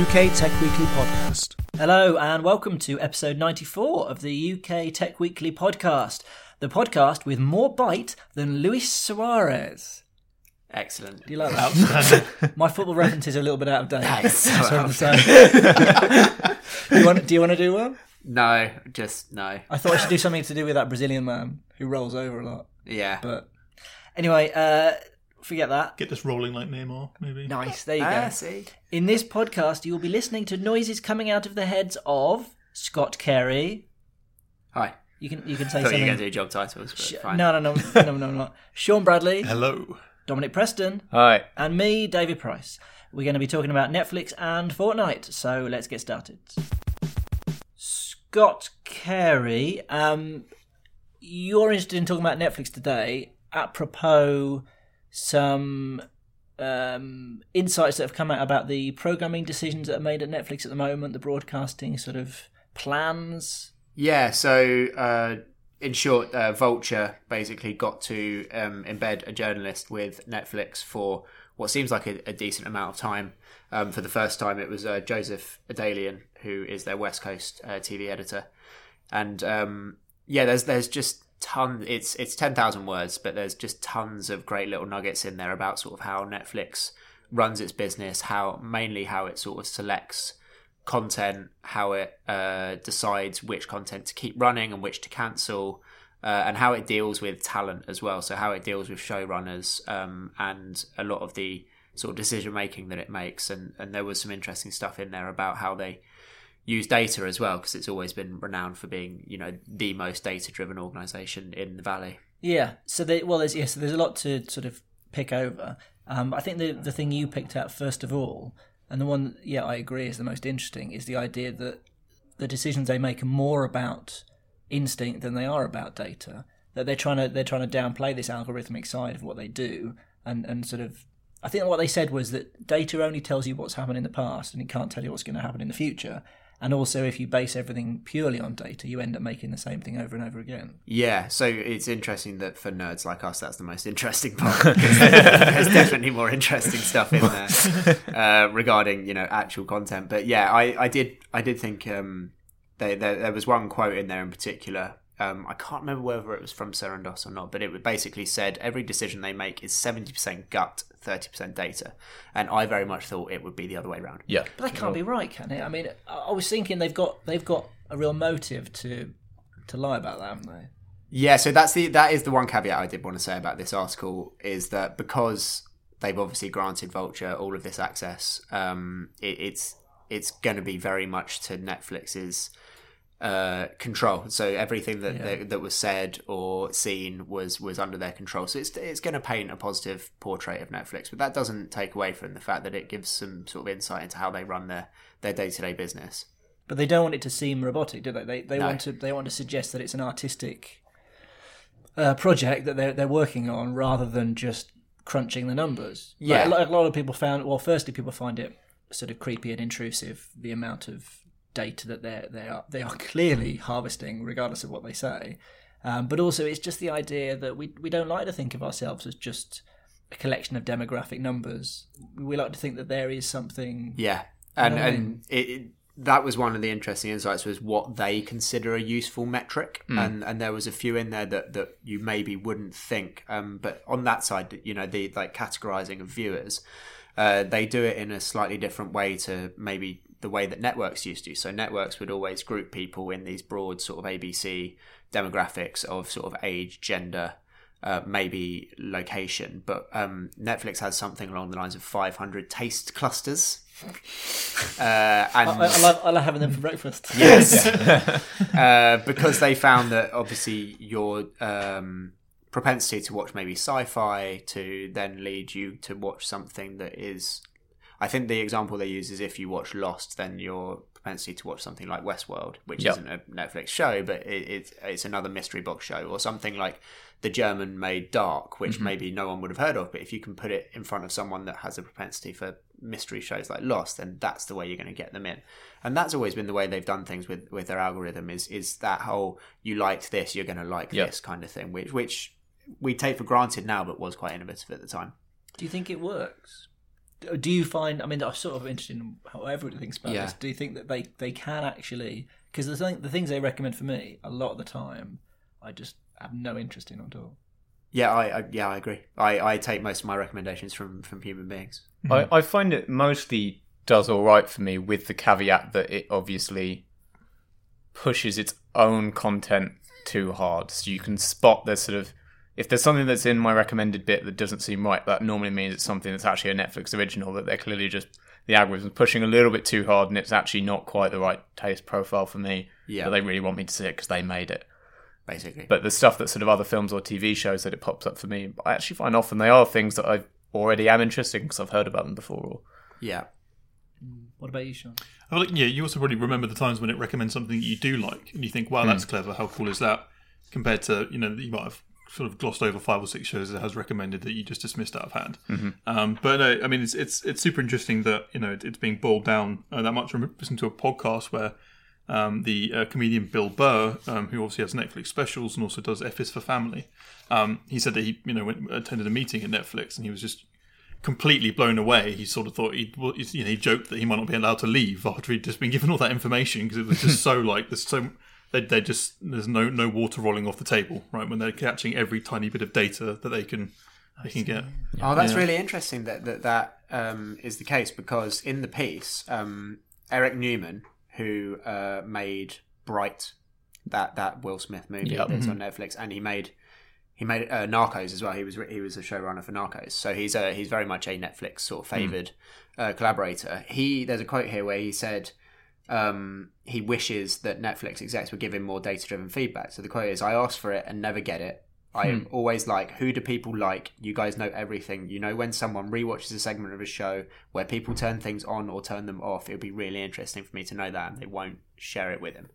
UK Tech Weekly Podcast. Hello, and welcome to episode 94 of the UK Tech Weekly podcast, the podcast with more bite than Luis Suarez. Excellent. Do you like that? My football references are a little bit out of date. That is so That's what I'm of saying. do, you want, do you want to do one? No, just no. I thought I should do something to do with that Brazilian man who rolls over a lot. Yeah. But anyway, uh, forget that. Get this rolling like Neymar, maybe. Nice, there you Ah, go. see. In this podcast, you will be listening to noises coming out of the heads of Scott Carey. Hi. You can you can say I thought you something. were going to do job titles, but Sh- fine. No, no, no, no, no, no. Sean Bradley, Hello. Dominic Preston, Hi. and me, David Price. We're going to be talking about Netflix and Fortnite. So let's get started. Scott Carey, um, you're interested in talking about Netflix today, apropos some um, insights that have come out about the programming decisions that are made at Netflix at the moment, the broadcasting sort of plans. Yeah, so uh, in short, uh, Vulture basically got to um, embed a journalist with Netflix for what seems like a, a decent amount of time. Um, for the first time, it was uh, Josef Adalian, who is their West Coast uh, TV editor, and um, yeah, there's there's just ton. It's it's ten thousand words, but there's just tons of great little nuggets in there about sort of how Netflix runs its business, how mainly how it sort of selects content, how it uh, decides which content to keep running and which to cancel, uh, and how it deals with talent as well. So how it deals with showrunners um, and a lot of the sort of decision making that it makes. And and there was some interesting stuff in there about how they use data as well because it's always been renowned for being you know the most data driven organization in the valley. Yeah. So they, well, there's yes, there's a lot to sort of pick over. Um, I think the the thing you picked out first of all, and the one yeah I agree is the most interesting is the idea that the decisions they make are more about instinct than they are about data. That they're trying to they're trying to downplay this algorithmic side of what they do, and and sort of. I think what they said was that data only tells you what's happened in the past, and it can't tell you what's going to happen in the future. And also, if you base everything purely on data, you end up making the same thing over and over again. Yeah, so it's interesting that for nerds like us, that's the most interesting part. because There's definitely more interesting stuff in there uh, regarding you know actual content. But yeah, I, I did I did think um, there was one quote in there in particular. Um, I can't remember whether it was from Sarandos or not, but it basically said every decision they make is seventy percent gut, thirty percent data, and I very much thought it would be the other way around. Yeah. But that can't be right, can it? I mean, I I was thinking they've got they've got a real motive to to lie about that, haven't they? Yeah, so that's the that is the one caveat I did want to say about this article is that because they've obviously granted Vulture all of this access, um, it, it's it's going to be very much to Netflix's uh, control. So everything that, that that was said or seen was was under their control. So it's it's going to paint a positive portrait of Netflix, but that doesn't take away from the fact that it gives some sort of insight into how they run their their day to day business. But they don't want it to seem robotic, do they? They they No. want to they want to suggest that it's an artistic uh, project that they're they're working on rather than just crunching the numbers. Yeah. lot- a lot of people found. Well, firstly, people find it sort of creepy and intrusive the amount of data that they they are they are clearly harvesting, regardless of what they say. Um, but also, it's just the idea that we we don't like to think of ourselves as just a collection of demographic numbers. We like to think that there is something. Yeah, and know what I and it, it, that was one of the interesting insights was what they consider a useful metric, and and there was a few in there that that you maybe wouldn't think. Um, but on that side, you know, the like categorizing of viewers, uh, they do it in a slightly different way to maybe the way that networks used to. So networks would always group people in these broad sort of ABC demographics of sort of age, gender, uh, maybe location. But um, Netflix has something along the lines of 500 taste clusters. Uh, and I, I, love, I love having them for breakfast. yes, uh, because they found that obviously your um, propensity to watch maybe sci-fi to then lead you to watch something that is. I think the example they use is if you watch Lost, then your propensity to watch something like Westworld, which Yep. isn't a Netflix show, but it, it's it's another mystery box show, or something like the German-made Dark, which mm-hmm. maybe no one would have heard of. But if you can put it in front of someone that has a propensity for mystery shows like Lost, then that's the way you're going to get them in. And that's always been the way they've done things with with their algorithm. Is is that whole you liked this, you're going to like Yep. this kind of thing, which which we take for granted now, but was quite innovative at the time. Do you think it works? Do you find? I mean, I'm sort of interested in how everybody thinks about Yeah. this. Do you think that they they can actually? Because the thing, the things they recommend for me, a lot of the time, I just have no interest in at all. Yeah, I, I yeah I agree. I, I take most of my recommendations from from human beings. I, I find it mostly does all right for me, with the caveat that it obviously pushes its own content too hard. So you can spot there's sort of if there's something that's in my recommended bit that doesn't seem right, that normally means it's something that's actually a Netflix original that they're clearly just the algorithm's pushing a little bit too hard, and it's actually not quite the right taste profile for me. Yeah. but they really want me to see it because they made it. Basically, But the stuff that sort of other films or TV shows that it pops up for me, I actually find often they are things that I already am interested in because I've heard about them before. Or yeah, What about you, Sean? I like, yeah, you also probably remember the times when it recommends something that you do like, and you think, "Wow, that's hmm. clever. How cool is that?" Compared to you know, that you might have sort of glossed over five or six shows it has recommended that you just dismissed out of hand. Um, but no, I mean, it's it's it's super interesting that you know it, it's being boiled down uh, that much. I listening to a podcast where um, the uh, comedian Bill Burr, um, who obviously has Netflix specials and also does F is for Family, um, he said that he you know went, attended a meeting at Netflix and he was just completely blown away. He sort of thought he, you know, he joked that he might not be allowed to leave after he'd just been given all that information because it was just so like there's so they they just there's no no water rolling off the table right when they're catching every tiny bit of data that they can they can get. Oh, that's really interesting that that, that um, is the case because in the piece, um, Eric Newman, who uh, made Bright, that that Will Smith movie Yep. that's on Netflix, and he made he made uh, Narcos as well. He was he was a showrunner for Narcos, so he's a he's very much a Netflix sort of favored uh, collaborator. He there's a quote here where he said. Um, he wishes that Netflix execs would give him more data driven feedback. So the quote is I asked for it and never get it. I am always like, who do people like? You guys know everything. You know when someone rewatches a segment of a show where people turn things on or turn them off. It would be really interesting for me to know that, and they won't share it with him.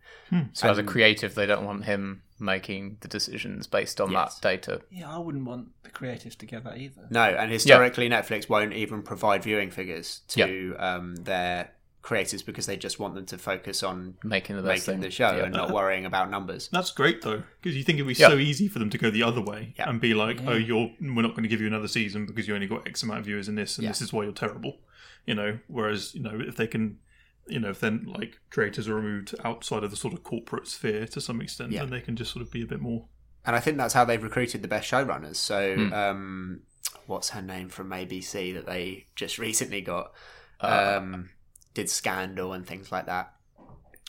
so as a creative, they don't want him making the decisions based on Yes. that data. Yeah, I wouldn't want the creatives to get that either. No, and historically, Netflix won't even provide viewing figures to um, their creators because they just want them to focus on Making the best making thing. the show Yeah. and not worrying about numbers. That's great though, because you think it'd be Yeah. so easy for them to go the other way Yeah. and be like, "Oh, you're we're not going to give you another season because you only got X amount of viewers in this, and Yeah. this is why you're terrible." You know, whereas you know if they can, you know, if then like creators are removed outside of the sort of corporate sphere to some extent, Yeah. then they can just sort of be a bit more. And I think that's how they've recruited the best showrunners. So, um, what's her name from ABC that they just recently got? Um, did Scandal and things like that.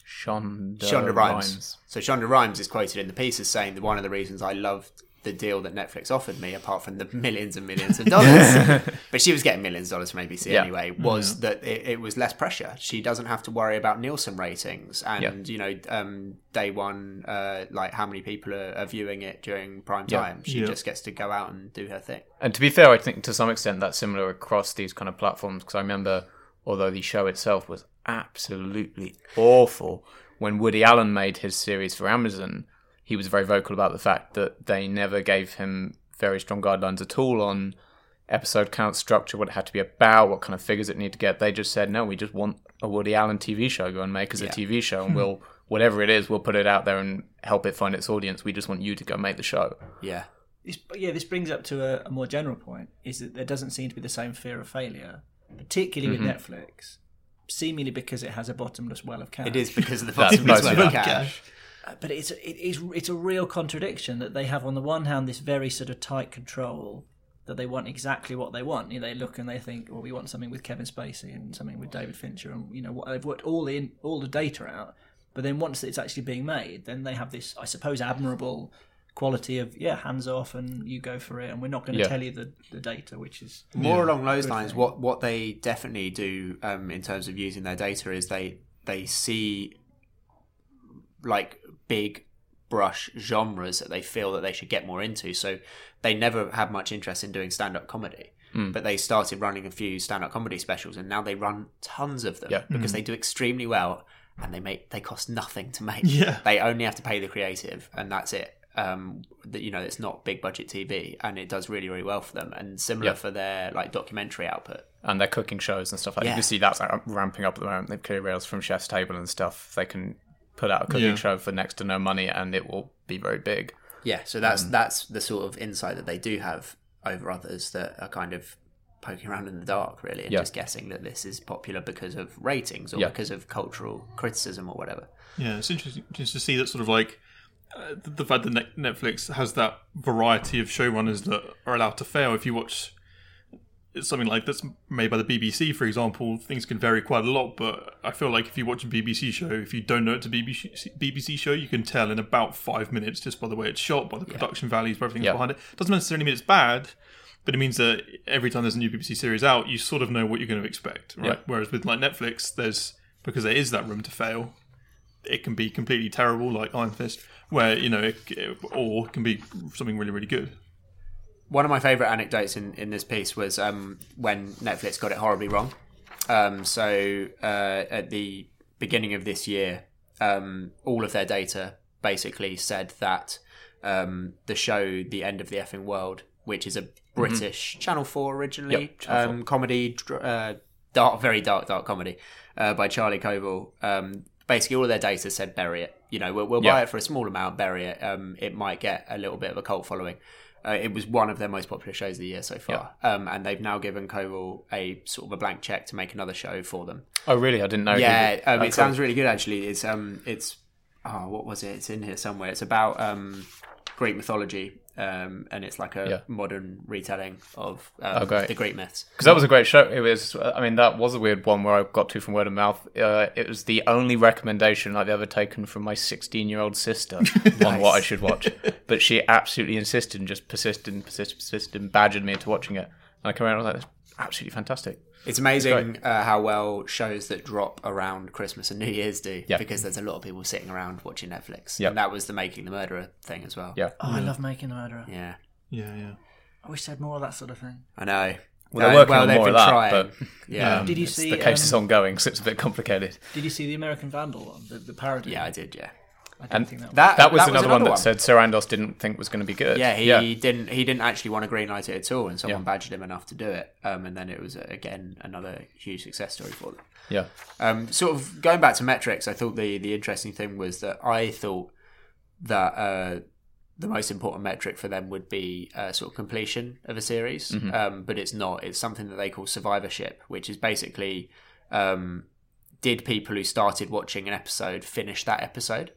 Shonda, Shonda Rhimes. Rhimes. So Shonda Rhimes is quoted in the piece as saying that one of the reasons I loved the deal that Netflix offered me, apart from the millions and millions of dollars, but she was getting millions of dollars from ABC Yeah. anyway, was that it, it was less pressure. She doesn't have to worry about Nielsen ratings and you know um, day one, uh, like how many people are, are viewing it during prime Yeah. time. She Yeah. just gets to go out and do her thing. And to be fair, I think to some extent that's similar across these kind of platforms because I remember, although the show itself was absolutely awful, when Woody Allen made his series for Amazon, he was very vocal about the fact that they never gave him very strong guidelines at all on episode count structure, what it had to be about, what kind of figures it needed to get. They just said, no, we just want a Woody Allen TV show. Go and make us a TV show, and hmm. we'll whatever it is, we'll put it out there and help it find its audience. We just want you to go make the show. Yeah. This, yeah, this brings up to a, a more general point: is that there doesn't seem to be the same fear of failure, particularly with Netflix, seemingly because it has a bottomless well of cash. It is because of the bottomless well of it. cash. Uh, but it's it is it's a real contradiction that they have on the one hand this very sort of tight control that they want exactly what they want. You know, they look and they think, well, we want something with Kevin Spacey and something with David Fincher, and you know, what they've worked all in all the data out. But then once it's actually being made, then they have this, I suppose, admirable quality of yeah, hands off, and you go for it, and we're not going to Yeah. tell you the, the data, which is More along those lines, thing. what what they definitely do um, in terms of using their data is they they see like big brush genres that they feel that they should get more into. So they never had much interest in doing stand up comedy. Hmm. But they started running a few stand up comedy specials and now they run tons of them Yeah. because they do extremely well and they make they cost nothing to make. Yeah. They only have to pay the creative and that's it. Um that you know it's not big budget TV and it does really really well for them and similar Yeah. for their like documentary output. and their cooking shows and stuff like that. Yeah. You can see that's uh, ramping up at the moment. They've clear rails from Chef's Table and stuff. They can put out a cooking Yeah. show for next to no money and it will be very big. Yeah, so that's Um, that's the sort of insight that they do have over others that are kind of poking around in the dark, really, and Yeah. just guessing that this is popular because of ratings or Yeah. because of cultural criticism or whatever. Yeah, it's interesting just to see that sort of like uh, the, the fact that Netflix has that variety of showrunners that are allowed to fail. If you watch something like that's made by the BBC, for example, things can vary quite a lot. But I feel like if you watch a BBC show, if you don't know it's a BBC, BBC show, you can tell in about five minutes just by the way it's shot, by the production values, by everything Yeah. behind it. Doesn't necessarily mean it's bad. But it means that every time there's a new BBC series out, you sort of know what you're going to expect, right? Yeah. Whereas with like Netflix, there's because there is that room to fail it can be completely terrible, like Iron Fist, where you know, it, it- or it can be something really, really good. One of my favourite anecdotes in, in this piece was um, when Netflix got it horribly wrong. Um, so uh, at the beginning of this year, um, all of their data basically said that um, the show "The End of the Effing World," which is a British Channel Four originally Yep, Channel um, comedy, uh, dark, very dark, dark comedy uh, by Charlie Covell. Basically, all of their data said bury it. You know, we'll, we'll buy it for a small amount, bury it. Um, it might get a little bit of a cult following. Uh, it was one of their most popular shows of the year so far, um, and they've now given Covell a sort of a blank check to make another show for them. Oh, really? I didn't know. Yeah, um, oh, it sounds really good actually. It's um, it's oh, what was it? It's in here somewhere. It's about um, Greek mythology, um, and it's like a Yeah. modern retelling of um, Oh, great. the Greek myths. Because that was a great show. It was. I mean, that was a weird one where I got to from word of mouth. Uh, it was the only recommendation I've ever taken from my 16-year-old sister on what I should watch. But she absolutely insisted and just persisted and persisted, persisted and badgered me into watching it. And I came around and I was like, "That's absolutely fantastic." It's amazing uh, how well shows that drop around Christmas and New Year's do, Yeah. because there's a lot of people sitting around watching Netflix. Yeah. And that was the Making the Murderer thing as well. Yeah. oh, I love making the murderer. Yeah, Yeah, yeah. I wish they had more of that sort of thing. I know. Well, they're Uh, working on they've more of been that, trying. but yeah, Did you see? the case is um, ongoing, so it's a bit complicated. Did you see the American Vandal one, the, the parody? yeah, I did. Yeah, I didn't And think that. that That was another, one that said Sarandos didn't think was going to be good. Yeah, he yeah. didn't. He didn't actually want to greenlight it at all, and someone Yeah. badgered him enough to do it. Um, and then it was uh, again another huge success story for them. yeah. Um, sort of going back to metrics, I thought the the interesting thing was that I thought that uh, the most important metric for them would be uh, sort of completion of a series, um, but it's not. It's something that they call survivorship, which is basically um, did people who started watching an episode finish that episode?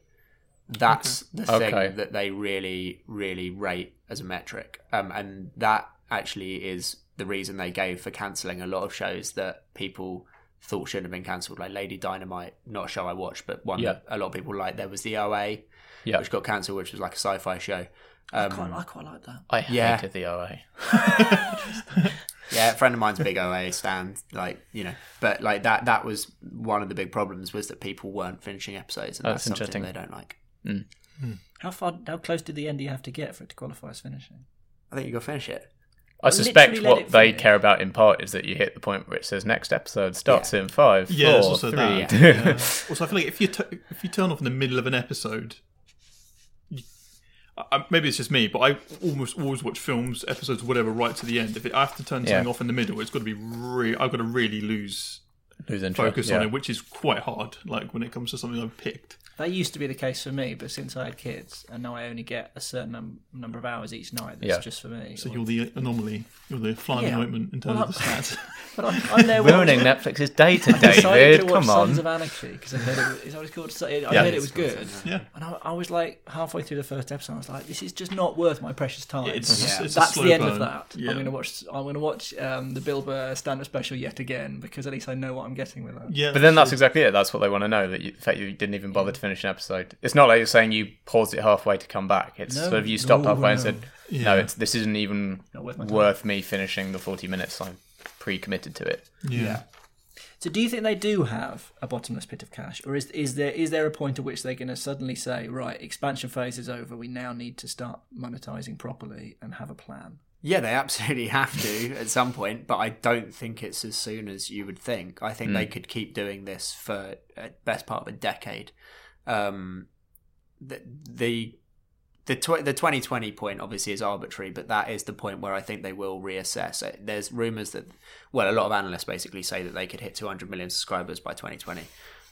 That's the thing Okay. that they really, really rate as a metric, um, and that actually is the reason they gave for cancelling a lot of shows that people thought shouldn't have been cancelled, like Lady Dynamite, not a show I watched, but one Yeah. that a lot of people liked. There was the OA, Yeah. which got cancelled, which was like a sci-fi show. I Um, quite, I quite like that. I Yeah. hated the OA. yeah, a friend of mine's a big OA stand, like you know, but like that that was one of the big problems was that people weren't finishing episodes, and that's that's something interesting. they don't like. Hmm. Hmm. How far? How close to the end do you have to get for it to qualify as finishing? I think you got to finish it. I suspect literally let what they finish. care about in part is that you hit the point where it says next episode starts in five, Yeah, four, also three. that. Yeah. Also, I feel like if you t- if you turn off in the middle of an episode, you, I, maybe it's just me, but I almost always watch films, episodes, whatever, right to the end. If it, I have to turn Yeah. something off in the middle, it's got to be re- I've got to really lose Lose interest. Focus yeah. on it, which is quite hard. Like when it comes to something I've picked. That used to be the case for me, but since I had kids, and now I only get a certain num- number of hours each night, that's Yeah. just for me. So you're the anomaly. You're the flying Yeah. ointment in terms Well, of the stats. but I'm, I'm there Ruining Netflix's data, I decided David. to watch Come on. Sons of Anarchy because I heard it. Was, is that what it's called? I Yeah. heard it was good, yeah. and I, I was like halfway through the first episode. I was like, "This is just not worth my precious time." It's, Yeah. it's a That's slow the end burn. of that. Yeah. I'm gonna watch. I'm gonna watch um, the Bill Burr stand-up special yet again because at least I know what I'm getting with that. Yeah, But then that's so- exactly it. That's what they want to know. That you, the fact you didn't even bother to finish an episode. It's not like you're saying you paused it halfway to come back. It's No, sort of you stopped no, halfway and said, Yeah. "No, it's this isn't even worth worth me finishing the 40 minutes. I'm pre-committed to it." yeah. So, do you think they do have a bottomless pit of cash, or is is there is there a point at which they're going to suddenly say, "Right, expansion phase is over. We now need to start monetizing properly and have a plan"? Yeah, they absolutely have to at some point, but I don't think it's as soon as you would think. I think they could keep doing this for a best part of a decade. Um, the the the, tw- the 2020 point obviously is arbitrary, but that is the point where I think they will reassess. Uh, There's rumors that, well, a lot of analysts basically say that they could hit 200 million subscribers by 2020.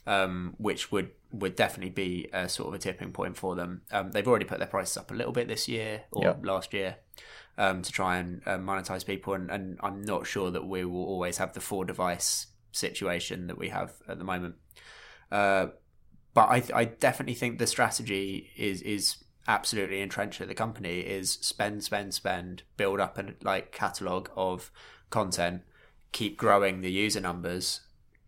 Um, which would, would definitely be a sort of a tipping point for them. Um, they've already put their prices up a little bit this year or Yep. last year um, to try and uh, monetize people. And, and I'm not sure that we will always have the four device situation that we have at the moment. Uh, but I, I definitely think the strategy is is absolutely entrenched at the company is spend, spend, spend, build up a like catalog of content, keep growing the user numbers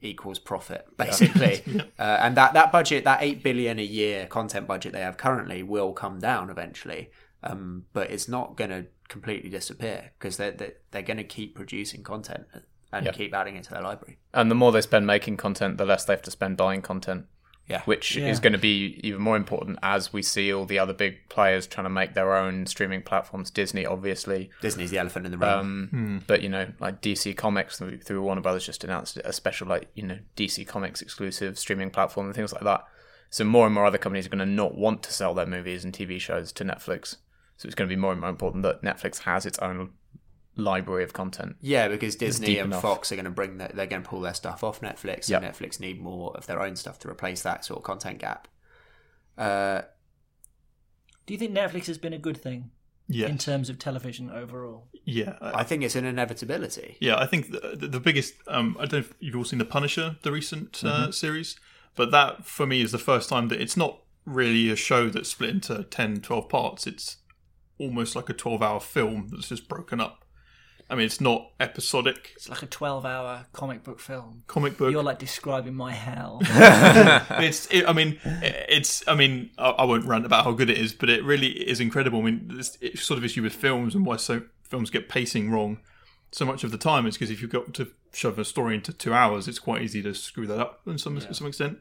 equals profit basically uh, and that that budget that 8 billion a year content budget they have currently will come down eventually um, but it's not going to completely disappear because they're, they're, they're going to keep producing content and Yeah. keep adding it to their library And the more they spend making content, the less they have to spend buying content. Yeah. Which Yeah. is going to be even more important as we see all the other big players trying to make their own streaming platforms. Disney, obviously, disney's the elephant in the room um, but you know, like DC Comics through, through Warner Brothers just announced a special, like you know, DC Comics exclusive streaming platform and things like that. So more and more other companies are going to not want to sell their movies and TV shows to Netflix. So it's going to be more and more important that Netflix has its own library of content. Yeah, because Disney and enough. Fox are going to bring that. They're going to pull their stuff off Netflix, Yep. and Netflix need more of their own stuff to replace that sort of content gap. Uh, Do you think Netflix has been a good thing Yeah, in terms of television overall? yeah. I, I think it's an inevitability. yeah, I think the, the, the biggest. Um, I don't know if you've all seen the Punisher, the recent Mm-hmm. uh, series, but that for me is the first time that it's not really a show that's split into 10, 12 parts. It's almost like a twelve-hour film that's just broken up. I mean, it's not episodic. It's like a twelve-hour comic book film. Comic book. You're like describing my hell. it's it, i mean it's i mean I, I won't rant about how good it is but it really is incredible i mean this it's sort of issue with films and why so films get pacing wrong so much of the time is because if you've got to shove a story into two hours it's quite easy to screw that up in some to some extent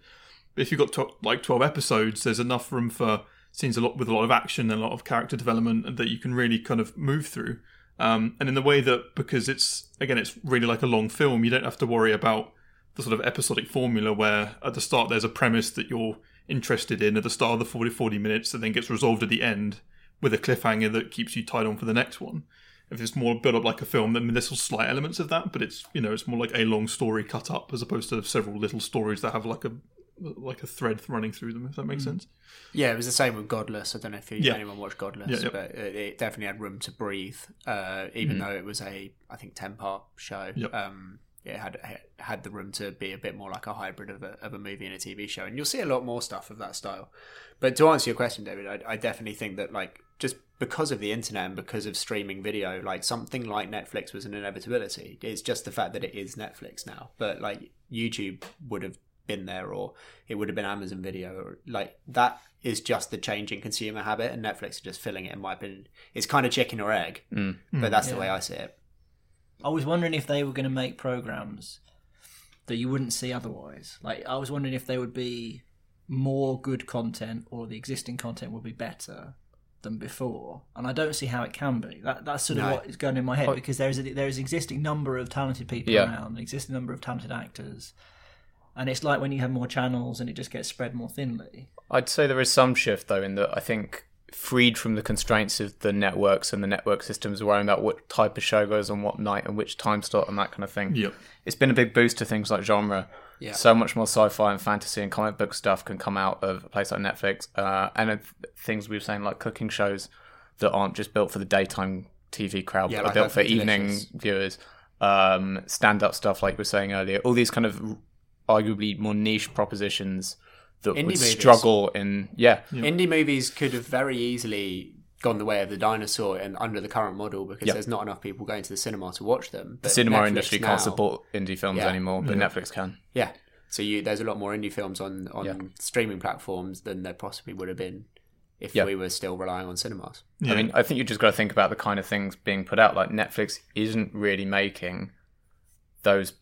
but if you've got to, like 12 episodes there's enough room for scenes a lot with a lot of action and a lot of character development that you can really kind of move through. Um, and in the way that because it's again it's really like a long film you don't have to worry about the sort of episodic formula where at the start there's a premise that you're interested in at the start of the 40 40 minutes and then gets resolved at the end with a cliffhanger that keeps you tied on for the next one. If it's more built up like a film then there's some slight elements of that but it's you know it's more like a long story cut up as opposed to several little stories that have like a like a thread running through them if that makes sense Yeah, it was the same with Godless. I don't know if you, Yeah. anyone watched Godless, Yeah, yeah. but it, it definitely had room to breathe, uh, even though it was a, I think, ten part show. Yep. Um, it had it had the room to be a bit more like a hybrid of a, of a movie and a TV show, and you'll see a lot more stuff of that style. But to answer your question, David, I, I definitely think that like just because of the internet and because of streaming video, like something like Netflix was an inevitability. It's just the fact that it is Netflix now, but like YouTube would have been there or it would have been Amazon Video or like that is just the change in consumer habit and Netflix are just filling it in my opinion. It's kind of chicken or egg, mm. Mm. but that's the way I see it. I was wondering if they were going to make programs that you wouldn't see otherwise. Like I was wondering if there would be more good content or the existing content would be better than before. And I don't see how it can be. That that's sort of No. what is going in my head because there is a, there is an existing number of talented people Yeah. around, an existing number of talented actors. And it's like when you have more channels and it just gets spread more thinly. I'd say there is some shift though in that I think freed from the constraints of the networks and the network systems, worrying about what type of show goes on what night and which time slot and that kind of thing. Yep. It's been a big boost to things like genre. Yeah. So much more sci-fi and fantasy and comic book stuff can come out of a place like Netflix, uh, and things we were saying like cooking shows that aren't just built for the daytime TV crowd, Yeah, but like are built for is evening Delicious. viewers. Um, stand-up stuff, like we were saying earlier, all these kind of arguably more niche propositions that Indie would movies. struggle in yeah, Indie movies could have very easily gone the way of the dinosaur and under the current model because Yeah. there's not enough people going to the cinema to watch them. the cinema Netflix industry now- can't support indie films Yeah. anymore, but Netflix can. Yeah. So you there's a lot more indie films on on Yeah. streaming platforms than there possibly would have been if Yeah. we were still relying on cinemas. Yeah. I mean, I think you just got to think about the kind of things being put out. Like Netflix isn't really making those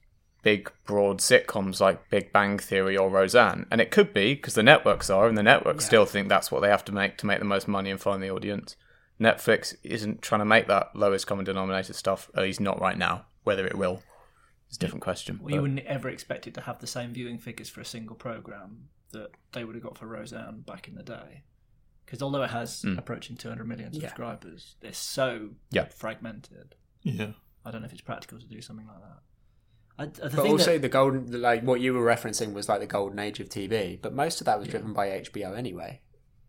big, broad sitcoms like Big Bang Theory or Roseanne, and it could be because the networks are, and the networks still think that's what they have to make to make the most money and find the audience. Netflix isn't trying to make that lowest common denominator stuff. At least not right now. Whether it will is a different question. Well, you wouldn't ever expect it to have the same viewing figures for a single program that they would have got for Roseanne back in the day. Because although it has mm. approaching 200 million Yeah. subscribers, they're so Yeah. fragmented. yeah. I don't know if it's practical to do something like that. I, the But thing also that, the golden like what you were referencing was like the golden age of TV, but most of that was driven by HBO anyway.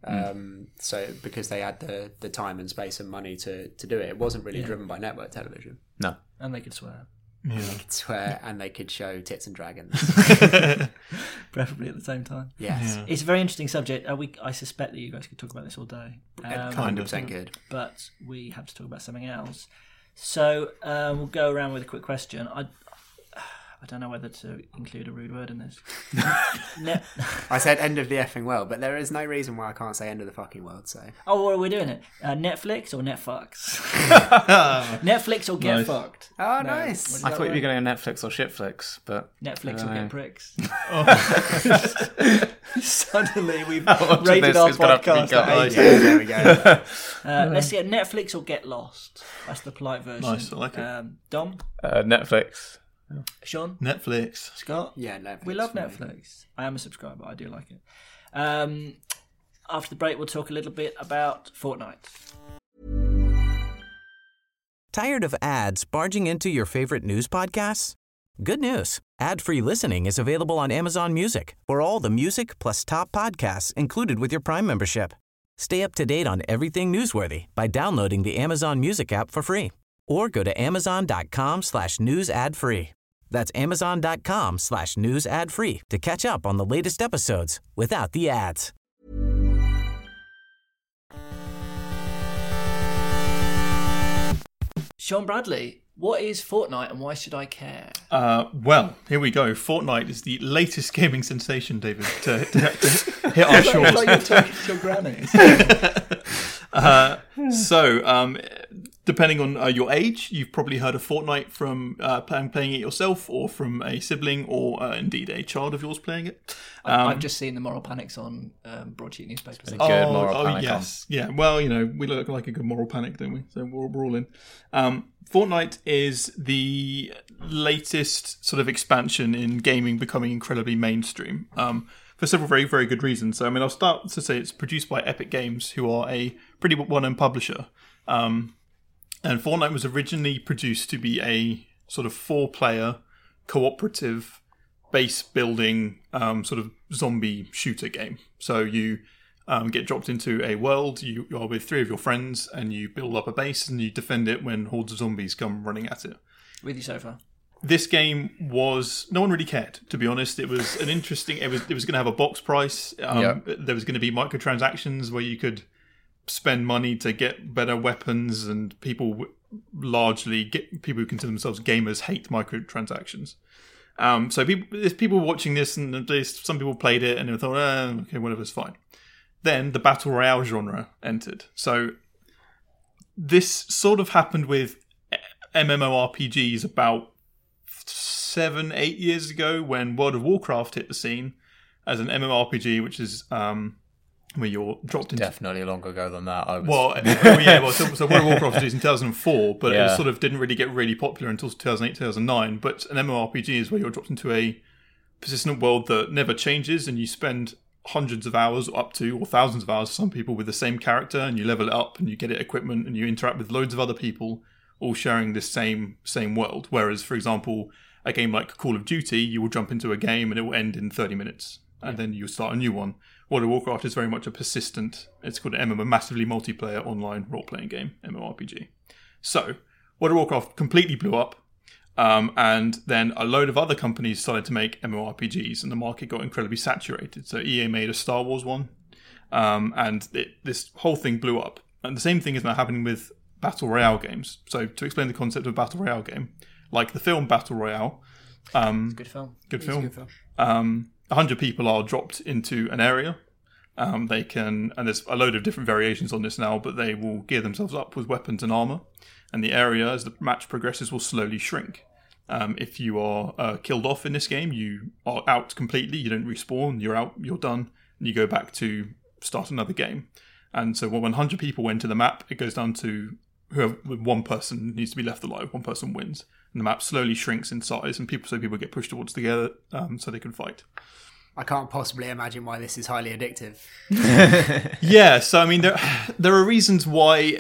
Um, so because they had the the time and space and money to to do it, it wasn't really driven by network television. no. and they could swear, Yeah. They could swear and they could show tits and dragons. preferably at the same time. Yes, It's a very interesting subject. Uh, we, I suspect that you guys could talk about this all day. Um, Kind of. percent good. but we have to talk about something else. So uh, we'll go around with a quick question. I, I don't know whether to include a rude word in this. Ne- I said end of the effing world, but there is no reason why I can't say end of the fucking world. So oh, what are we doing it? Uh, Netflix or Netfucks? Netflix or get Nice. fucked? oh, No, nice. I that thought you were word? going to Netflix or Shitflix, but Netflix I or don't know. get pricks. Suddenly we've much of rated our to be podcast cut? at there we go. Uh, let's see, Netflix or get lost. That's the polite version. Nice, I like it. Um, Dom, uh, Netflix. Sean, Netflix. Scott. Yeah, Netflix. We love for me. Netflix. I am a subscriber. I do like it. Um, after the break, we'll talk a little bit about Fortnite. Tired of ads barging into your favorite news podcasts? Good news. Ad-free listening is available on Amazon Music for all the music plus top podcasts included with your Prime membership. Stay up to date on everything newsworthy by downloading the Amazon Music app for free or go to amazon.com slash news ad free. That's amazon.com slash news ad free to catch up on the latest episodes without the ads. Sean Bradley, what is Fortnite and why should I care? Uh, well, here we go. Fortnite is the latest gaming sensation, David, to, to, to hit our shores. like you're talking to your granny. So, um, depending on uh, your age, you've probably heard of Fortnite from uh, playing, playing it yourself, or from a sibling, or uh, indeed a child of yours playing it. I've just seen the moral panics on um, broadsheet newspapers. a good moral oh panic yes, yeah. Well, you know, we look like a good moral panic, don't we? So we're, we're all in. Um, Fortnite is the latest sort of expansion in gaming becoming incredibly mainstream. Um, for several very, very good reasons. So, I mean, I'll start to say it's produced by Epic Games, who are a pretty well-known publisher. Um, and Fortnite was originally produced to be a sort of four-player cooperative base building um, sort of zombie shooter game. So you um, get dropped into a world, you are with three of your friends, and you build up a base and you defend it when hordes of zombies come running at it. With you so far. This game was no one really cared to be honest. It was an interesting. It was it was going to have a box price. Um, Yeah. There was going to be microtransactions where you could spend money to get better weapons, and people largely get people who consider themselves gamers hate microtransactions. Um, so people, there's people watching this, and some people played it and they thought, eh, okay, whatever's fine. Then the battle royale genre entered. So this sort of happened with MMORPGs about seven, eight years ago when World of Warcraft hit the scene as an MMORPG, which is um, where you're dropped into Definitely longer ago than that. I was, well, well, yeah, well, so, so World of Warcraft was in 2004, but it Yeah. was sort of didn't really get really popular until 2008, 2009. But an MMORPG is where you're dropped into a persistent world that never changes, and you spend hundreds of hours up to or thousands of hours some people with the same character and you level it up and you get it equipment and you interact with loads of other people all sharing this same same world whereas for example a game like Call of Duty you will jump into a game and it will end in 30 minutes and then you start a new one World of Warcraft is very much a persistent it's called an MMO a massively multiplayer online role-playing game MMORPG so World of Warcraft completely blew up um, and then a load of other companies started to make MMORPGs, and the market got incredibly saturated. So EA made a Star Wars one, um, and it, this whole thing blew up. And the same thing is now happening with battle royale games. So to explain the concept of a battle royale game, like the film Battle Royale, um, Good film. good film. Um, 100 people are dropped into an area. Um, they can, and there's a load of different variations on this now, but they will gear themselves up with weapons and armor. And the area, as the match progresses, will slowly shrink. Um, if you are uh, killed off in this game, you are out completely. You don't respawn. You're out. You're done. And you go back to start another game. And so when 100 people enter the map, it goes down to whoever one person needs to be left alive. One person wins, and the map slowly shrinks in size, and people so people get pushed towards together um, so they can fight. I can't possibly imagine why this is highly addictive. Yeah, so I mean, there there are reasons why.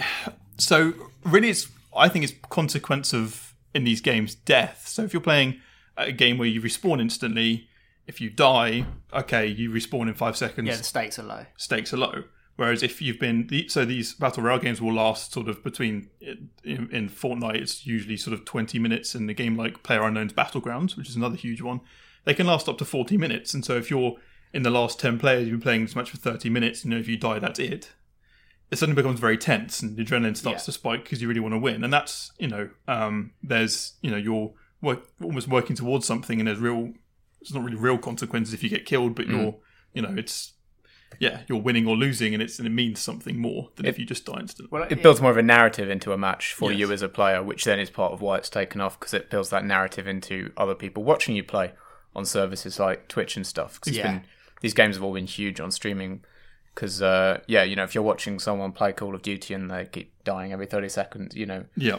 So really, it's I think it's consequence of in these games death. So if you're playing a game where you respawn instantly, if you die, okay, you respawn in five seconds. Yeah, the stakes are low. Stakes are low. Whereas if you've been so these battle royale games will last sort of between in, in Fortnite, it's usually sort of twenty minutes, and the game like Player Unknown's Battlegrounds, which is another huge one, they can last up to forty minutes. And so if you're in the last ten players, you've been playing this much for thirty minutes, you know if you die, that's it. It suddenly becomes very tense, and the adrenaline starts Yeah. to spike because you really want to win. And that's you know, um, there's you know you're work, almost working towards something, and there's real. It's not really real consequences if you get killed, but you're you know it's yeah, you're winning or losing, and it's and it means something more than if you just die instantly. Well, It builds more of a narrative into a match for Yes. you as a player, which then is part of why it's taken off because it builds that narrative into other people watching you play on services like Twitch and stuff. 'Cause it's Yeah. been, these games have all been huge on streaming. Because uh, yeah, you know, if you're watching someone play Call of Duty and they keep dying every thirty seconds, you know, Yeah,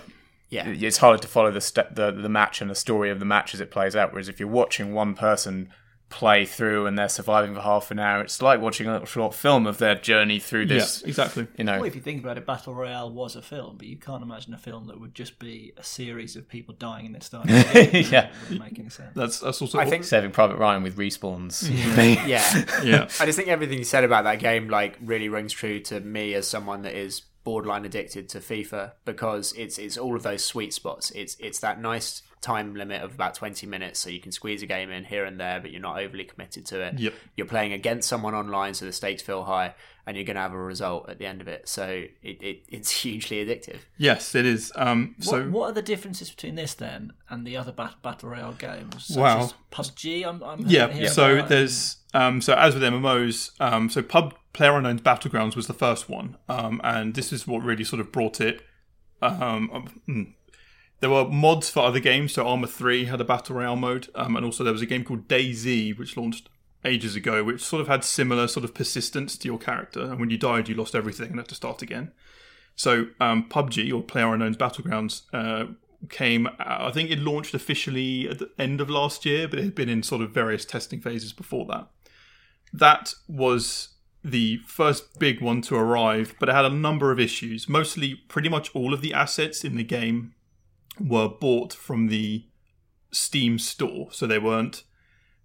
yeah, it's harder to follow the step the the match and the story of the match as it plays out. Whereas if you're watching one person play through and they're surviving for half an hour, it's like watching a little short film of their journey through this. yeah, exactly. You know, Well, if you think about it, Battle Royale was a film, but you can't imagine a film that would just be a series of people dying and then starting. again. Yeah. It make any sense. That's that's also I think Saving Private Ryan with respawns. yeah. yeah. I just think everything you said about that game like really rings true to me as someone that is borderline addicted to FIFA because it's it's all of those sweet spots. It's it's that nice time limit of about 20 minutes so you can squeeze a game in here and there but you're not overly committed to it. Yep. You're playing against someone online so the stakes feel high and you're going to have a result at the end of it. So it, it it's hugely addictive. Yes, it is. Um, so what, what are the differences between this then and the other bat- battle royale games? Such Wow. as PUBG. I'm, I'm yeah, so about. there's um, so as with MMOs, um, so Pub Player Unknown's Battlegrounds was the first one, um, and this is what really sort of brought it. Um, um, mm. There were mods for other games. So Arma Three had a battle royale mode, um, and also there was a game called DayZ, which launched ages ago, which sort of had similar sort of persistence to your character, and when you died, you lost everything and had to start again. So um, PUBG or Player Unknown's Battlegrounds uh, came. I think it launched officially at the end of last year, but it had been in sort of various testing phases before that. That was the first big one to arrive, but it had a number of issues. Mostly, pretty much all of the assets in the game were bought from the Steam store, so they weren't.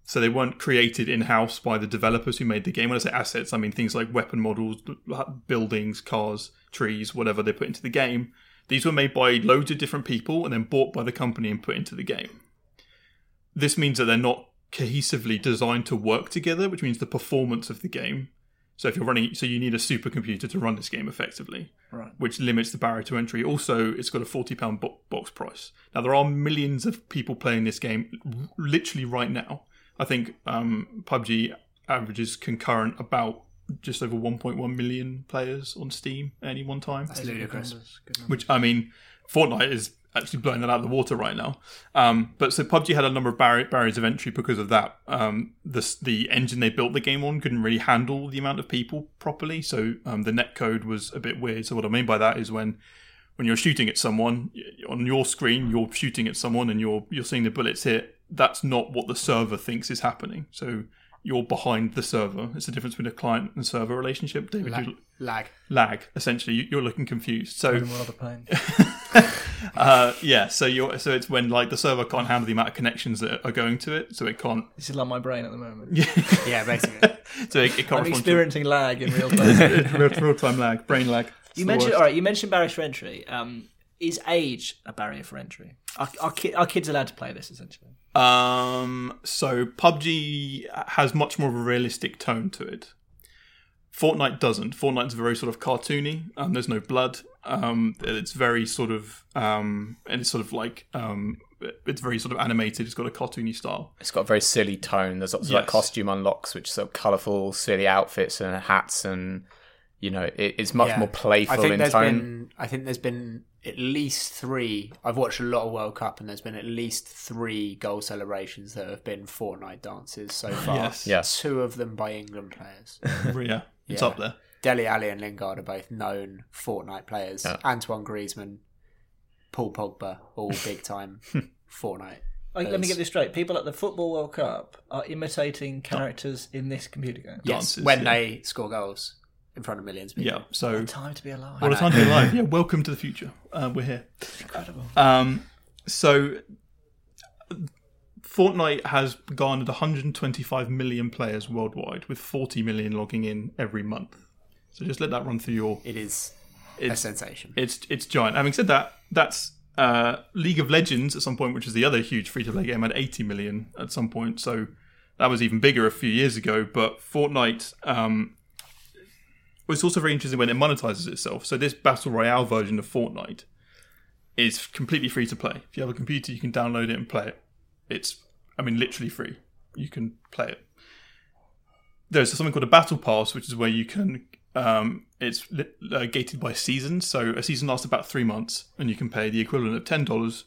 So they weren't created in house by the developers who made the game. When I say assets, I mean things like weapon models, buildings, cars, trees, whatever they put into the game. These were made by loads of different people and then bought by the company and put into the game. This means that they're not cohesively designed to work together, which means the performance of the game. So if you're running, so you need a supercomputer to run this game effectively, Right. which limits the barrier to entry. Also, it's got a forty pound bo- box price. Now there are millions of people playing this game, r- literally right now. I think um, PUBG averages concurrent about just over 1.1 million players on Steam at any one time It's ludicrous. Which I mean, Fortnite is actually blowing that out of the water right now. Um, but so PUBG had a number of barri- barriers of entry because of that. Um, the the engine they built the game on couldn't really handle the amount of people properly, so um, the netcode was a bit weird. So what I mean by that is when when you're shooting at someone on your screen, you're shooting at someone and you're you're seeing the bullets hit. That's not what the server thinks is happening. So you're behind the server. It's the difference between a client and server relationship. David, Lag. you- Lag. lag essentially. You- You're looking confused. So What other plane? uh, yeah, so you're so it's when like the server can't handle the amount of connections that are going to it, so it can't. This is like my brain at the moment. Yeah, basically. So it, it can't I'm respond to experiencing lag in real time. real, real time lag, brain lag. It's you mentioned worst. all right. You mentioned barriers for entry. Um, is age a barrier for entry? Are, are, ki- are kids allowed to play this essentially? Um, so PUBG has much more of a realistic tone to it. Fortnite doesn't. Fortnite's very sort of cartoony. Um, there's no blood. Um, it's very sort of um, and it's sort of like um, it's very sort of animated. It's got a cartoony style. It's got a very silly tone. There's lots of like costume unlocks, which are sort of colourful, silly outfits and hats, and you know, it, it's much Yeah. more playful I think in there's tone. been I think there's been at least three. I've watched a lot of World Cup, and there's been at least three goal celebrations that have been Fortnite dances so far. Yes. Yeah. Two of them by England players. yeah, it's Yeah. up there. Dele Alli and Lingard are both known Fortnite players. Yeah. Antoine Griezmann, Paul Pogba, all big time Fortnite. Like, let me get this straight. People at the Football World Cup are imitating characters in this computer game. Yes, dances, when yeah. they score goals in front of millions of people. Yeah. So Time to be alive. what a time to be alive. Yeah. Welcome to the future. Uh, we're here. Incredible. Um, so Fortnite has garnered 125 million players worldwide, with 40 million logging in every month. So just let that run through your. It is a sensation. it's it's giant. Having said that, that's uh, League of Legends at some point, which is the other huge free to play game, had 80 million at some point. So that was even bigger a few years ago. But Fortnite. Um, it's also very interesting when it monetizes itself. So this battle royale version of Fortnite is completely free to play. If you have a computer, you can download it and play it. It's, I mean, literally free. You can play it. There's something called a battle pass, which is where you can. Um, it's li- uh, gated by seasons, so a season lasts about three months, and you can pay the equivalent of ten dollars,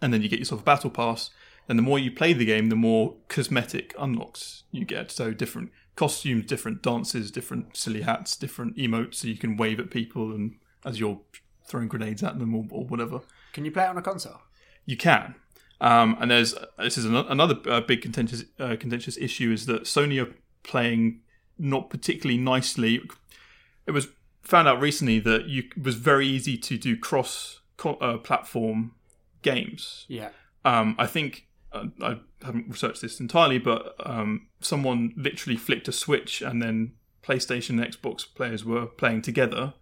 and then you get yourself a battle pass. And the more you play the game, the more cosmetic unlocks you get. So different costumes, different dances, different silly hats, different emotes, so you can wave at people and as you're throwing grenades at them or, or whatever. Can you play it on a console? You can. Um, and there's this is an, another uh, big contentious uh, contentious issue is that Sony are playing not particularly nicely. It was found out recently that you it was very easy to do cross co- uh, platform games. Yeah. Um, I think uh, I haven't researched this entirely, but um, someone literally flicked a switch and then PlayStation and Xbox players were playing together.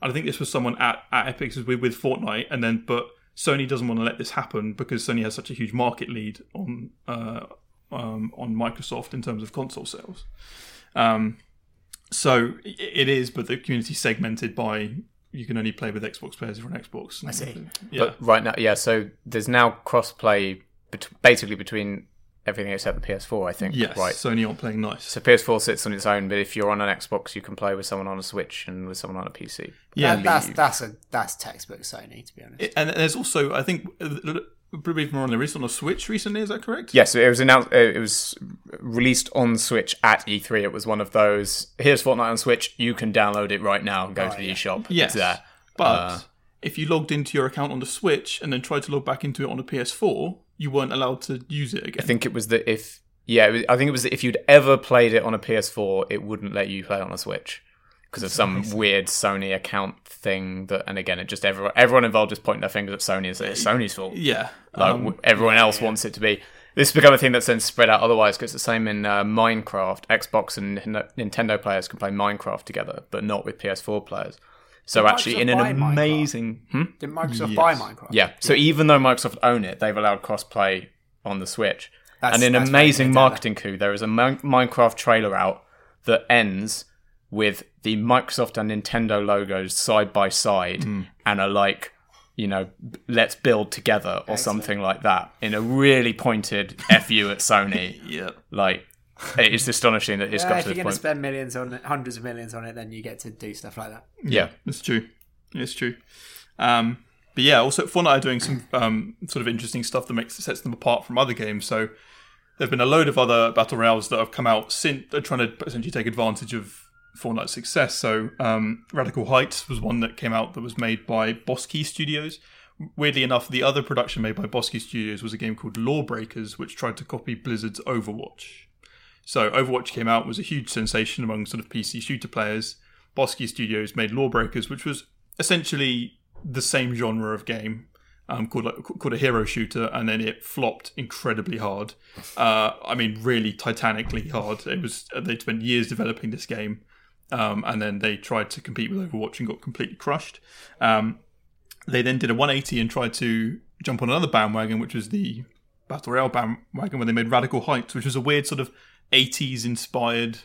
And I think this was someone at, at Epic with, with Fortnite, and then but Sony doesn't want to let this happen because Sony has such a huge market lead on uh, um, on Microsoft in terms of console sales. Um, so it is, but the community segmented by you can only play with Xbox players if you're on Xbox. I see. Yeah. But right now, yeah. So there's now cross-play, bet- basically between everything except the PS4. I think. yes, Right. Sony aren't playing nice. So PS4 sits on its own, but if you're on an Xbox, you can play with someone on a Switch and with someone on a PC. Yeah, That- that's that's a that's textbook Sony to be honest. And there's also, I think, uh, probably more on the released on a Switch recently. Is that correct? Yes, it was announced. uh, It was released on Switch at E3. It was one of those. Here's Fortnite on Switch. You can download it right now and go to the eShop. Yes. It's there. But Uh, if you logged into your account on the Switch and then tried to log back into it on a PS4, you weren't allowed to use it again. I think it was that if yeah, it was, I think it was that if you'd ever played it on a PS4, it wouldn't let you play it on a Switch because of some weird Sony account thing. That and again, it just everyone everyone involved just pointing their fingers at Sony and say it's Sony's fault. yeah. Like um, everyone else wants it to be. This has become a thing that's then spread out otherwise because it's the same in uh, Minecraft. Xbox and Nintendo players can play Minecraft together, but not with PS4 players. So Did actually, Microsoft in an amazing, Hmm? Did Microsoft Yes. buy Minecraft? yeah. So even though Microsoft own it, they've allowed crossplay on the Switch. That's- and in an amazing marketing coup, there is a Mi- Minecraft trailer out that ends with the Microsoft and Nintendo logos side by side Hmm. and are like, you know, let's build together or something like that in a really pointed fu at Sony. yeah. Like, it's astonishing that it's Yeah, got if to you're this going to spend millions on it, hundreds of millions on it, then you get to do stuff like that. yeah. It's true. It's true. Um, but yeah, also Fortnite are doing some um, sort of interesting stuff that makes sets them apart from other games. So there've been a load of other battle royales that have come out since they're trying to essentially take advantage of Fortnite's success. So um, Radical Heights was one that came out that was made by Boss Key Studios. Weirdly enough, the other production made by Boss Key Studios was a game called Lawbreakers, which tried to copy Blizzard's Overwatch. So Overwatch came out was a huge sensation among sort of PC shooter players. Boss Key Studios made Lawbreakers, which was essentially the same genre of game um, called like, called a hero shooter, and then it flopped incredibly hard. Uh, I mean, really titanically hard. It was they spent years developing this game, um, and then they tried to compete with Overwatch and got completely crushed. Um, they then did a 180 and tried to jump on another bandwagon, which was the Battle Royale bandwagon, where they made Radical Heights, which was a weird sort of 80s inspired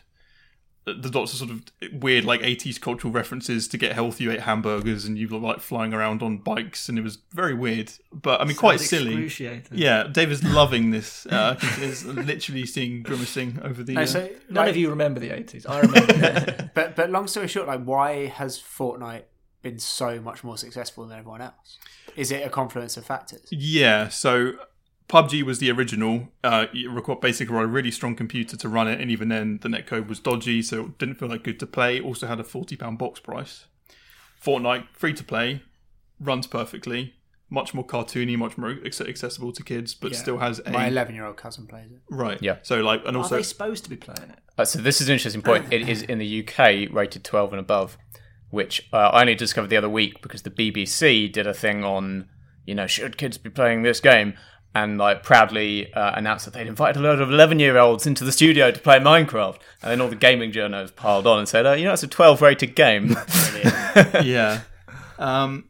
there's lots of sort of weird like 80s cultural references to get healthy you ate hamburgers and you were like flying around on bikes and it was very weird but i mean quite silly excruciating. yeah david's loving this uh, he's literally seeing grimacing over the No, uh, None like- of you remember the 80s. I remember. But but long story short, like why has Fortnite been so much more successful than everyone else? Is it a confluence of factors? Yeah, so PUBG was the original. Uh, you required basically a really strong computer to run it, and even then, the netcode was dodgy, so it didn't feel like good to play. Also had a forty pound box price. Fortnite, free to play, runs perfectly, much more cartoony, much more accessible to kids, but still has a My eleven-year-old cousin plays it. right. Yeah. So like, and also, Are they supposed to be playing it? Uh, so this is an interesting point. It is in the UK rated 12 and above, which uh, I only discovered the other week because the BBC did a thing on, you know, should kids be playing this game? And like proudly uh, announced that they'd invited a load of 11 year olds into the studio to play Minecraft. And then all the gaming journals piled on and said, oh, you know, it's a 12 rated game. yeah. Um,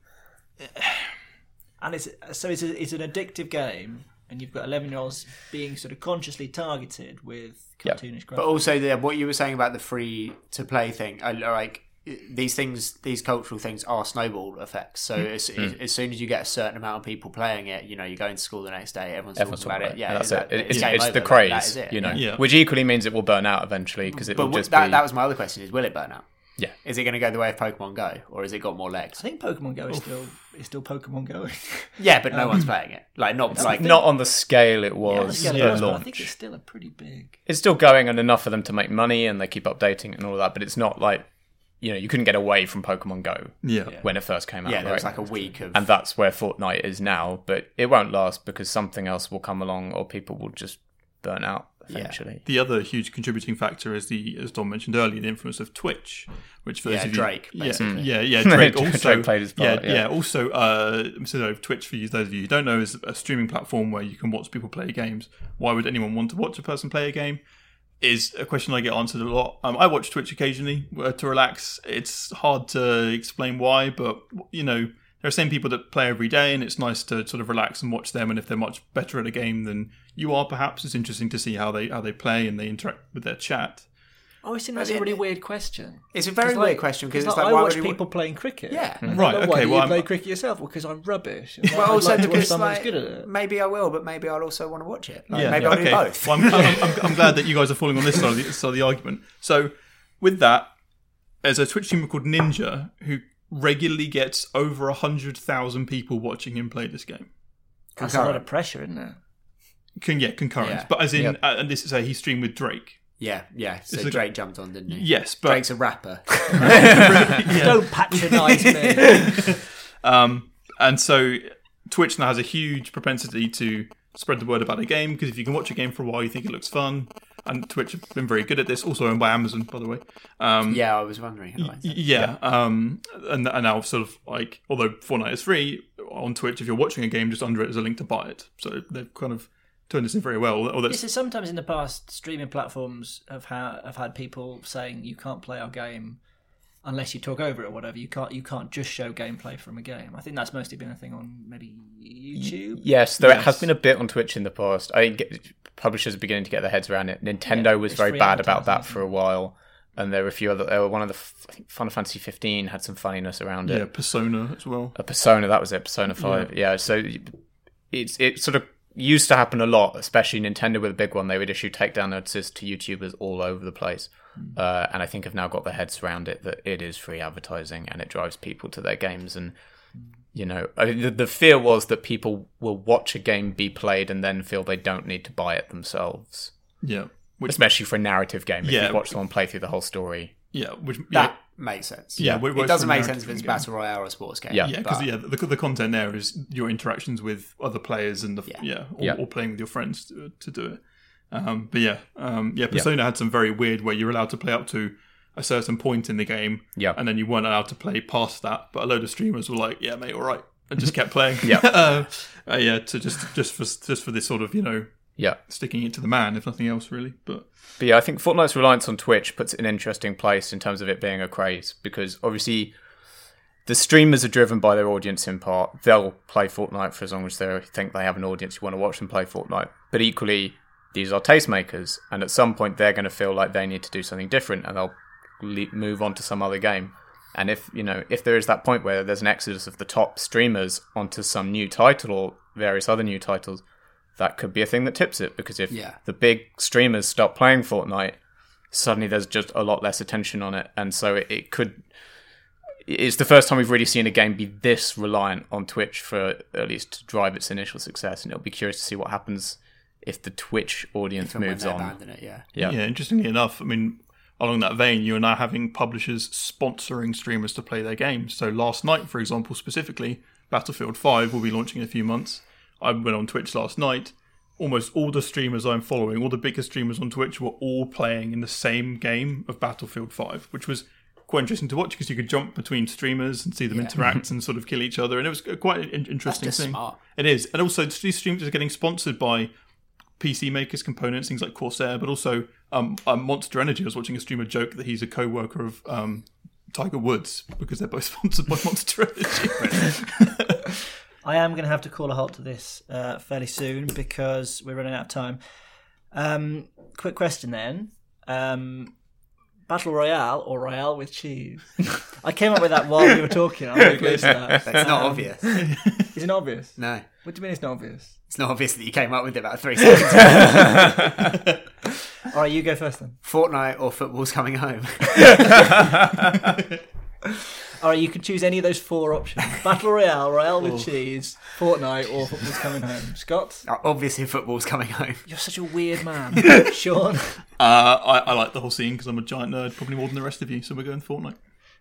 And it's so it's, a, it's an addictive game, and you've got 11 year olds being sort of consciously targeted with Yeah. cartoonish graphics. But also, the, what you were saying about the free-to-play thing, uh, like these things, these cultural things are snowball effects. So hmm. Hmm. as, as soon as you get a certain amount of people playing it, you know, you're going to school the next day, everyone's, Everyone's talking about it. Yeah, that's that- it. It's, game it's the over, craze, that is it. you know, Yeah. which equally means it will burn out eventually because it But will just that, be. that was my other question: is will it burn out? Yeah. Is it going to go the way of Pokemon Go, or has it got more legs? I think Pokemon Go is still is still Pokemon going. Yeah, but no um, one's playing it. Like not like not on the scale it Yeah, was scale at it was, but I think it's still a pretty big. it's still going and enough for them to make money and they keep updating it and all of that but it's not like you know you couldn't get away from pokemon go yeah. when it first came out yeah, there was like a week of and that's where fortnite is now but it won't last because something else will come along or people will just burn out eventually The other huge contributing factor is the, as Dom mentioned earlier, the influence of Twitch, which for Yeah, those of Drake, you, basically. yeah, yeah, yeah, Drake Drake also played his part, yeah, yeah. Also, uh, so Twitch for you, those of you who don't know, is a streaming platform where you can watch people play games. Why would anyone want to watch a person play a game? Is a question I get answered a lot. Um, I watch Twitch occasionally uh, to relax. It's hard to explain why, but you know, there are same people that play every day, and it's nice to sort of relax and watch them. And if they're much better at a game than you are, perhaps it's interesting to see how they how they play and they interact with their chat. I always think that's a really weird question. It's a very It's weird like- question because it's it's like, like, I why watch would you people playing cricket. Yeah. And Right, then, okay, Why do you I'm- play cricket yourself? Well, because I'm rubbish. And Well, I'd also like to watch because someone like, who's good at it. maybe I will, but maybe I'll also want to watch it. Like, Yeah, maybe I'll okay. do both. Well, I'm, I'm, I'm, I'm glad that you guys are falling on this side of the, side of the argument. So, with that, there's a Twitch streamer called Ninja who regularly gets over a hundred thousand people watching him play this game. That's a lot of pressure, isn't it? Can yeah, concurrent, Yeah. but as in, Yep. uh, and this is a he streamed with Drake. Yeah, yeah. So It's a- Drake jumped on, didn't he? Yes, but Drake's a rapper. Don't patronise me. Um, and so Twitch now has a huge propensity to spread the word about a game because if you can watch a game for a while, you think it looks fun. And Twitch have been very good at this. Also owned by Amazon, by the way. Um, yeah, I was wondering. How I Y- Yeah, um, and, and now sort of like, although Fortnite is free on Twitch, if you're watching a game, just under it is a link to buy it. So they've kind of turned this in very well. Although This is sometimes in the past, streaming platforms have ha- have had people saying you can't play our game unless you talk over it or whatever. You can't you can't just show gameplay from a game. I think that's mostly been a thing on maybe YouTube. Yes, there Yes. has been a bit on Twitch in the past. I think get- publishers are beginning to get their heads around it. Nintendo Yeah, was very bad about that for a while, and there were a few other. There were one of the f- I think Final Fantasy 15 had some funniness around it. yeah. Persona as well. A Persona that was it. Persona Five. Yeah. so it's it sort of used to happen a lot, especially Nintendo with a big one. They would issue takedown notices to YouTubers all over the place. Uh, and I think have now got their heads around it that it is free advertising and it drives people to their games. And you know I mean, the, the fear was that people will watch a game be played and then feel they don't need to buy it themselves. Yeah, which especially for a narrative game if Yeah. you watch someone play through the whole story. Yeah, which That yeah, makes sense. Yeah, we- it doesn't make sense if it's game. battle royale or a sports game. Yeah. yeah, because but- yeah, the, the content there is your interactions with other players and the yeah, Yeah. yeah, or, Yeah. or playing with your friends to, to do it. Um, but yeah, um, yeah, Persona had some very weird where you're allowed to play up to a certain point in the game, Yeah. and then you weren't allowed to play past that. But a load of streamers were like, "Yeah, mate, all right," and just kept playing. Yeah. uh, uh, yeah, to just just for just for this sort of you know Yeah. sticking it to the man, if nothing else, really. But But yeah, I think Fortnite's reliance on Twitch puts it in an interesting place in terms of it being a craze because obviously the streamers are driven by their audience in part. They'll play Fortnite for as long as they think they have an audience who want to watch them play Fortnite. But equally, these are tastemakers, and at some point they're going to feel like they need to do something different, and they'll le- move on to some other game. And if you know, if there is that point where there's an exodus of the top streamers onto some new title or various other new titles, that could be a thing that tips it. Because if Yeah. the big streamers stop playing Fortnite, suddenly there's just a lot less attention on it, and so it, it could. It's the first time we've really seen a game be this reliant on Twitch for at least to drive its initial success, and it'll be curious to see what happens if the Twitch audience From moves on. it, yeah. Yeah. yeah, interestingly enough, I mean, along that vein, you are now having publishers sponsoring streamers to play their games. So last night, for example, specifically, Battlefield 5 will be launching in a few months. I went on Twitch last night. Almost all the streamers I'm following, all the biggest streamers on Twitch, were all playing in the same game of Battlefield 5, which was quite interesting to watch because you could jump between streamers and see them interact and sort of kill each other, and it was quite an in- interesting thing. smart. It is, and also these streams are getting sponsored by PC makers components, things like Corsair, but also um, uh, Monster Energy. I was watching a streamer joke that he's a co-worker of um, Tiger Woods because they're both sponsored by Monster Energy. I am going to have to call a halt to this uh, fairly soon because we're running out of time. Um, quick question then. Um, Battle Royale or Royale with cheese? I came up with that while we were talking. I'm really close to that. It's not obvious. Is it obvious? No. What do you mean it's not obvious? It's not obvious that you came up with it about three seconds ago. All right, you go first then. Fortnite or football's coming home. All right, you can choose any of those four options: Battle Royale, Royale with cheese, Fortnite, or Football's coming home. Scott, Obviously, football's coming home. you're such a weird man. Sean uh, I, I like the whole scene because I'm a giant nerd, probably more than the rest of you. So we're going Fortnite.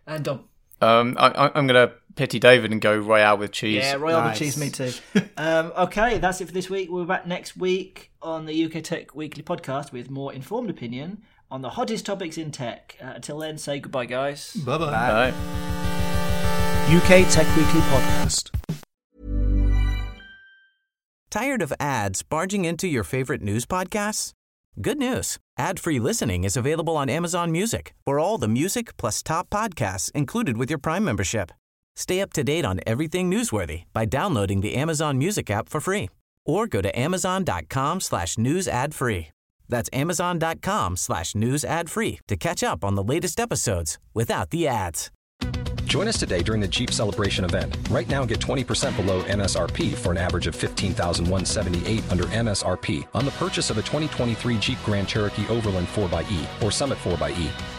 and Dom. Um, I, I- I'm going to pity David and go Royale with cheese. Yeah, Royal Nice. with cheese, me too. um, okay, that's it for this week. We'll be back next week on the UK Tech Weekly podcast with more informed opinion on the hottest topics in tech. Uh, until then, say goodbye, guys. Bye bye. Bye. UK Tech Weekly Podcast. Tired of ads barging into your favorite news podcasts? Good news. Ad-free listening is available on Amazon Music for all the music plus top podcasts included with your Prime membership. Stay up to date on everything newsworthy by downloading the Amazon Music app for free or go to amazon.com slash news ad free. That's amazon.com slash news ad free to catch up on the latest episodes without the ads. Join us today during the Jeep Celebration event. Right now, get 20% below MSRP for an average of 15178 under MSRP on the purchase of a 2023 Jeep Grand Cherokee Overland 4xE or Summit 4xE.